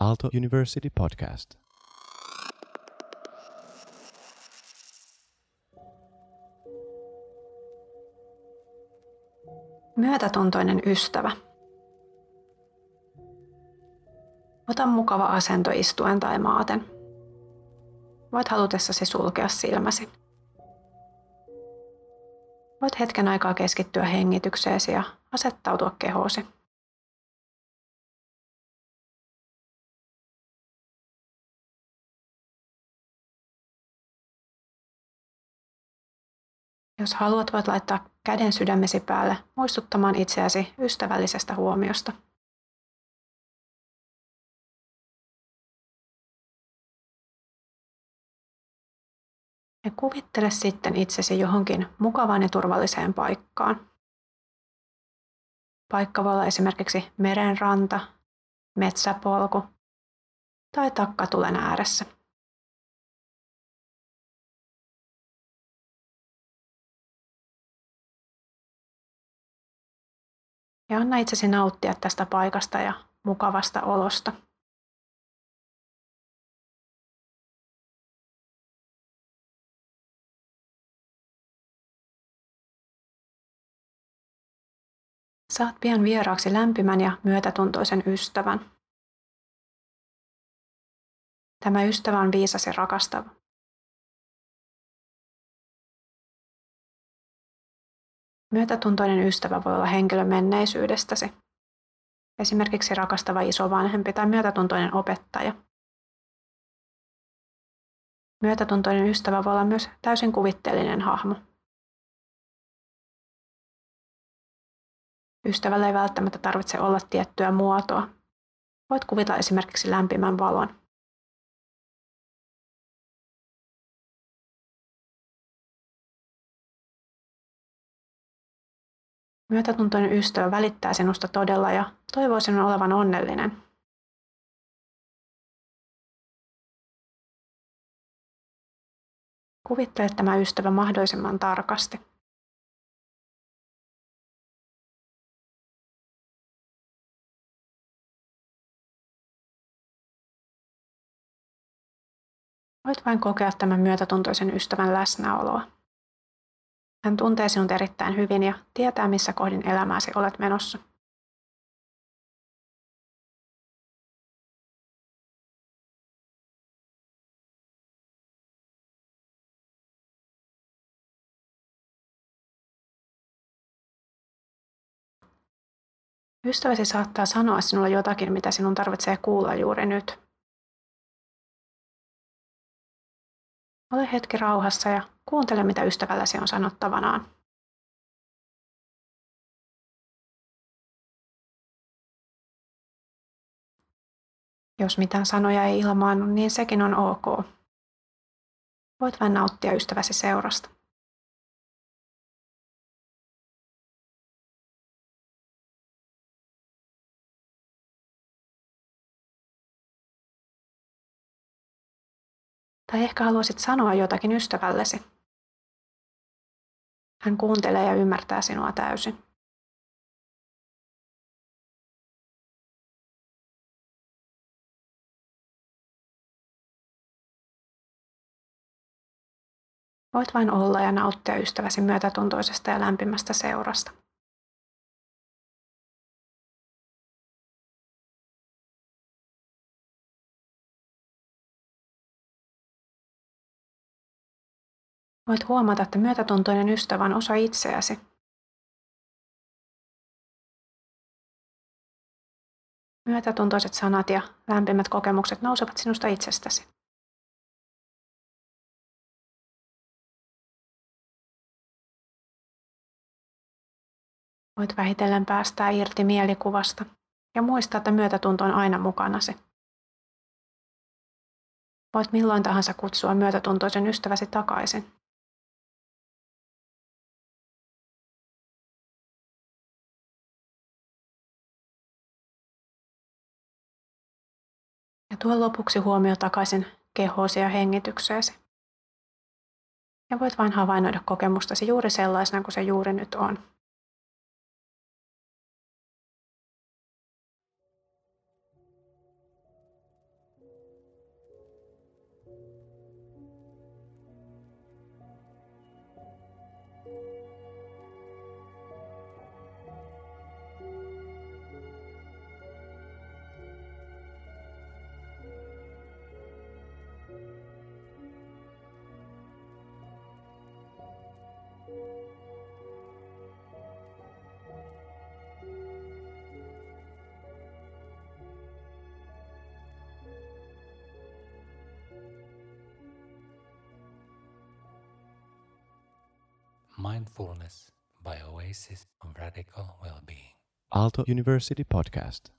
Aalto University Podcast. Myötätuntoinen ystävä. Ota mukava asento istuen tai maaten. Voit halutessasi sulkea silmäsi. Voit hetken aikaa keskittyä hengitykseesi ja asettautua kehoosi. Jos haluat, voit laittaa käden sydämesi päälle muistuttamaan itseäsi ystävällisestä huomiosta. Ja kuvittele sitten itsesi johonkin mukavaan ja turvalliseen paikkaan. Paikka voi olla esimerkiksi merenranta, metsäpolku tai takkatulen ääressä. Ja anna itsesi nauttia tästä paikasta ja mukavasta olosta. Saat pian vieraaksi lämpimän ja myötätuntoisen ystävän. Tämä ystävä on viisas ja rakastava. Myötätuntoinen ystävä voi olla henkilö menneisyydestäsi, esimerkiksi rakastava isovanhempi tai myötätuntoinen opettaja. Myötätuntoinen ystävä voi olla myös täysin kuvitteellinen hahmo. Ystävällä ei välttämättä tarvitse olla tiettyä muotoa. Voit kuvitella esimerkiksi lämpimän valon. Myötätuntoinen ystävä välittää sinusta todella ja toivoo sinun olevan onnellinen. Kuvittele tämä ystävä mahdollisimman tarkasti. Voit vain kokea tämän myötätuntoisen ystävän läsnäoloa. Hän tuntee sinut erittäin hyvin ja tietää, missä kohdin elämääsi olet menossa. Ystäväsi saattaa sanoa sinulle jotakin, mitä sinun tarvitsee kuulla juuri nyt. Ole hetki rauhassa ja kuuntele, mitä ystävälläsi on sanottavanaan. Jos mitään sanoja ei ilmaannu, niin sekin on ok. Voit vain nauttia ystäväsi seurasta. Tai ehkä haluaisit sanoa jotakin ystävällesi. Hän kuuntelee ja ymmärtää sinua täysin. Voit vain olla ja nauttia ystäväsi myötätuntoisesta ja lämpimästä seurasta. Voit huomata, että myötätuntoinen ystävä on osa itseäsi. Myötätuntoiset sanat ja lämpimät kokemukset nousevat sinusta itsestäsi. Voit vähitellen päästää irti mielikuvasta ja muistaa, että myötätunto on aina mukanasi. Voit milloin tahansa kutsua myötätuntoisen ystäväsi takaisin. Ja tuo lopuksi huomio takaisin kehoosi ja hengitykseesi. Ja voit vain havainnoida kokemustasi juuri sellaisena kuin se juuri nyt on. Mindfulness by Oasis of Radical Well-being. Aalto University Podcast.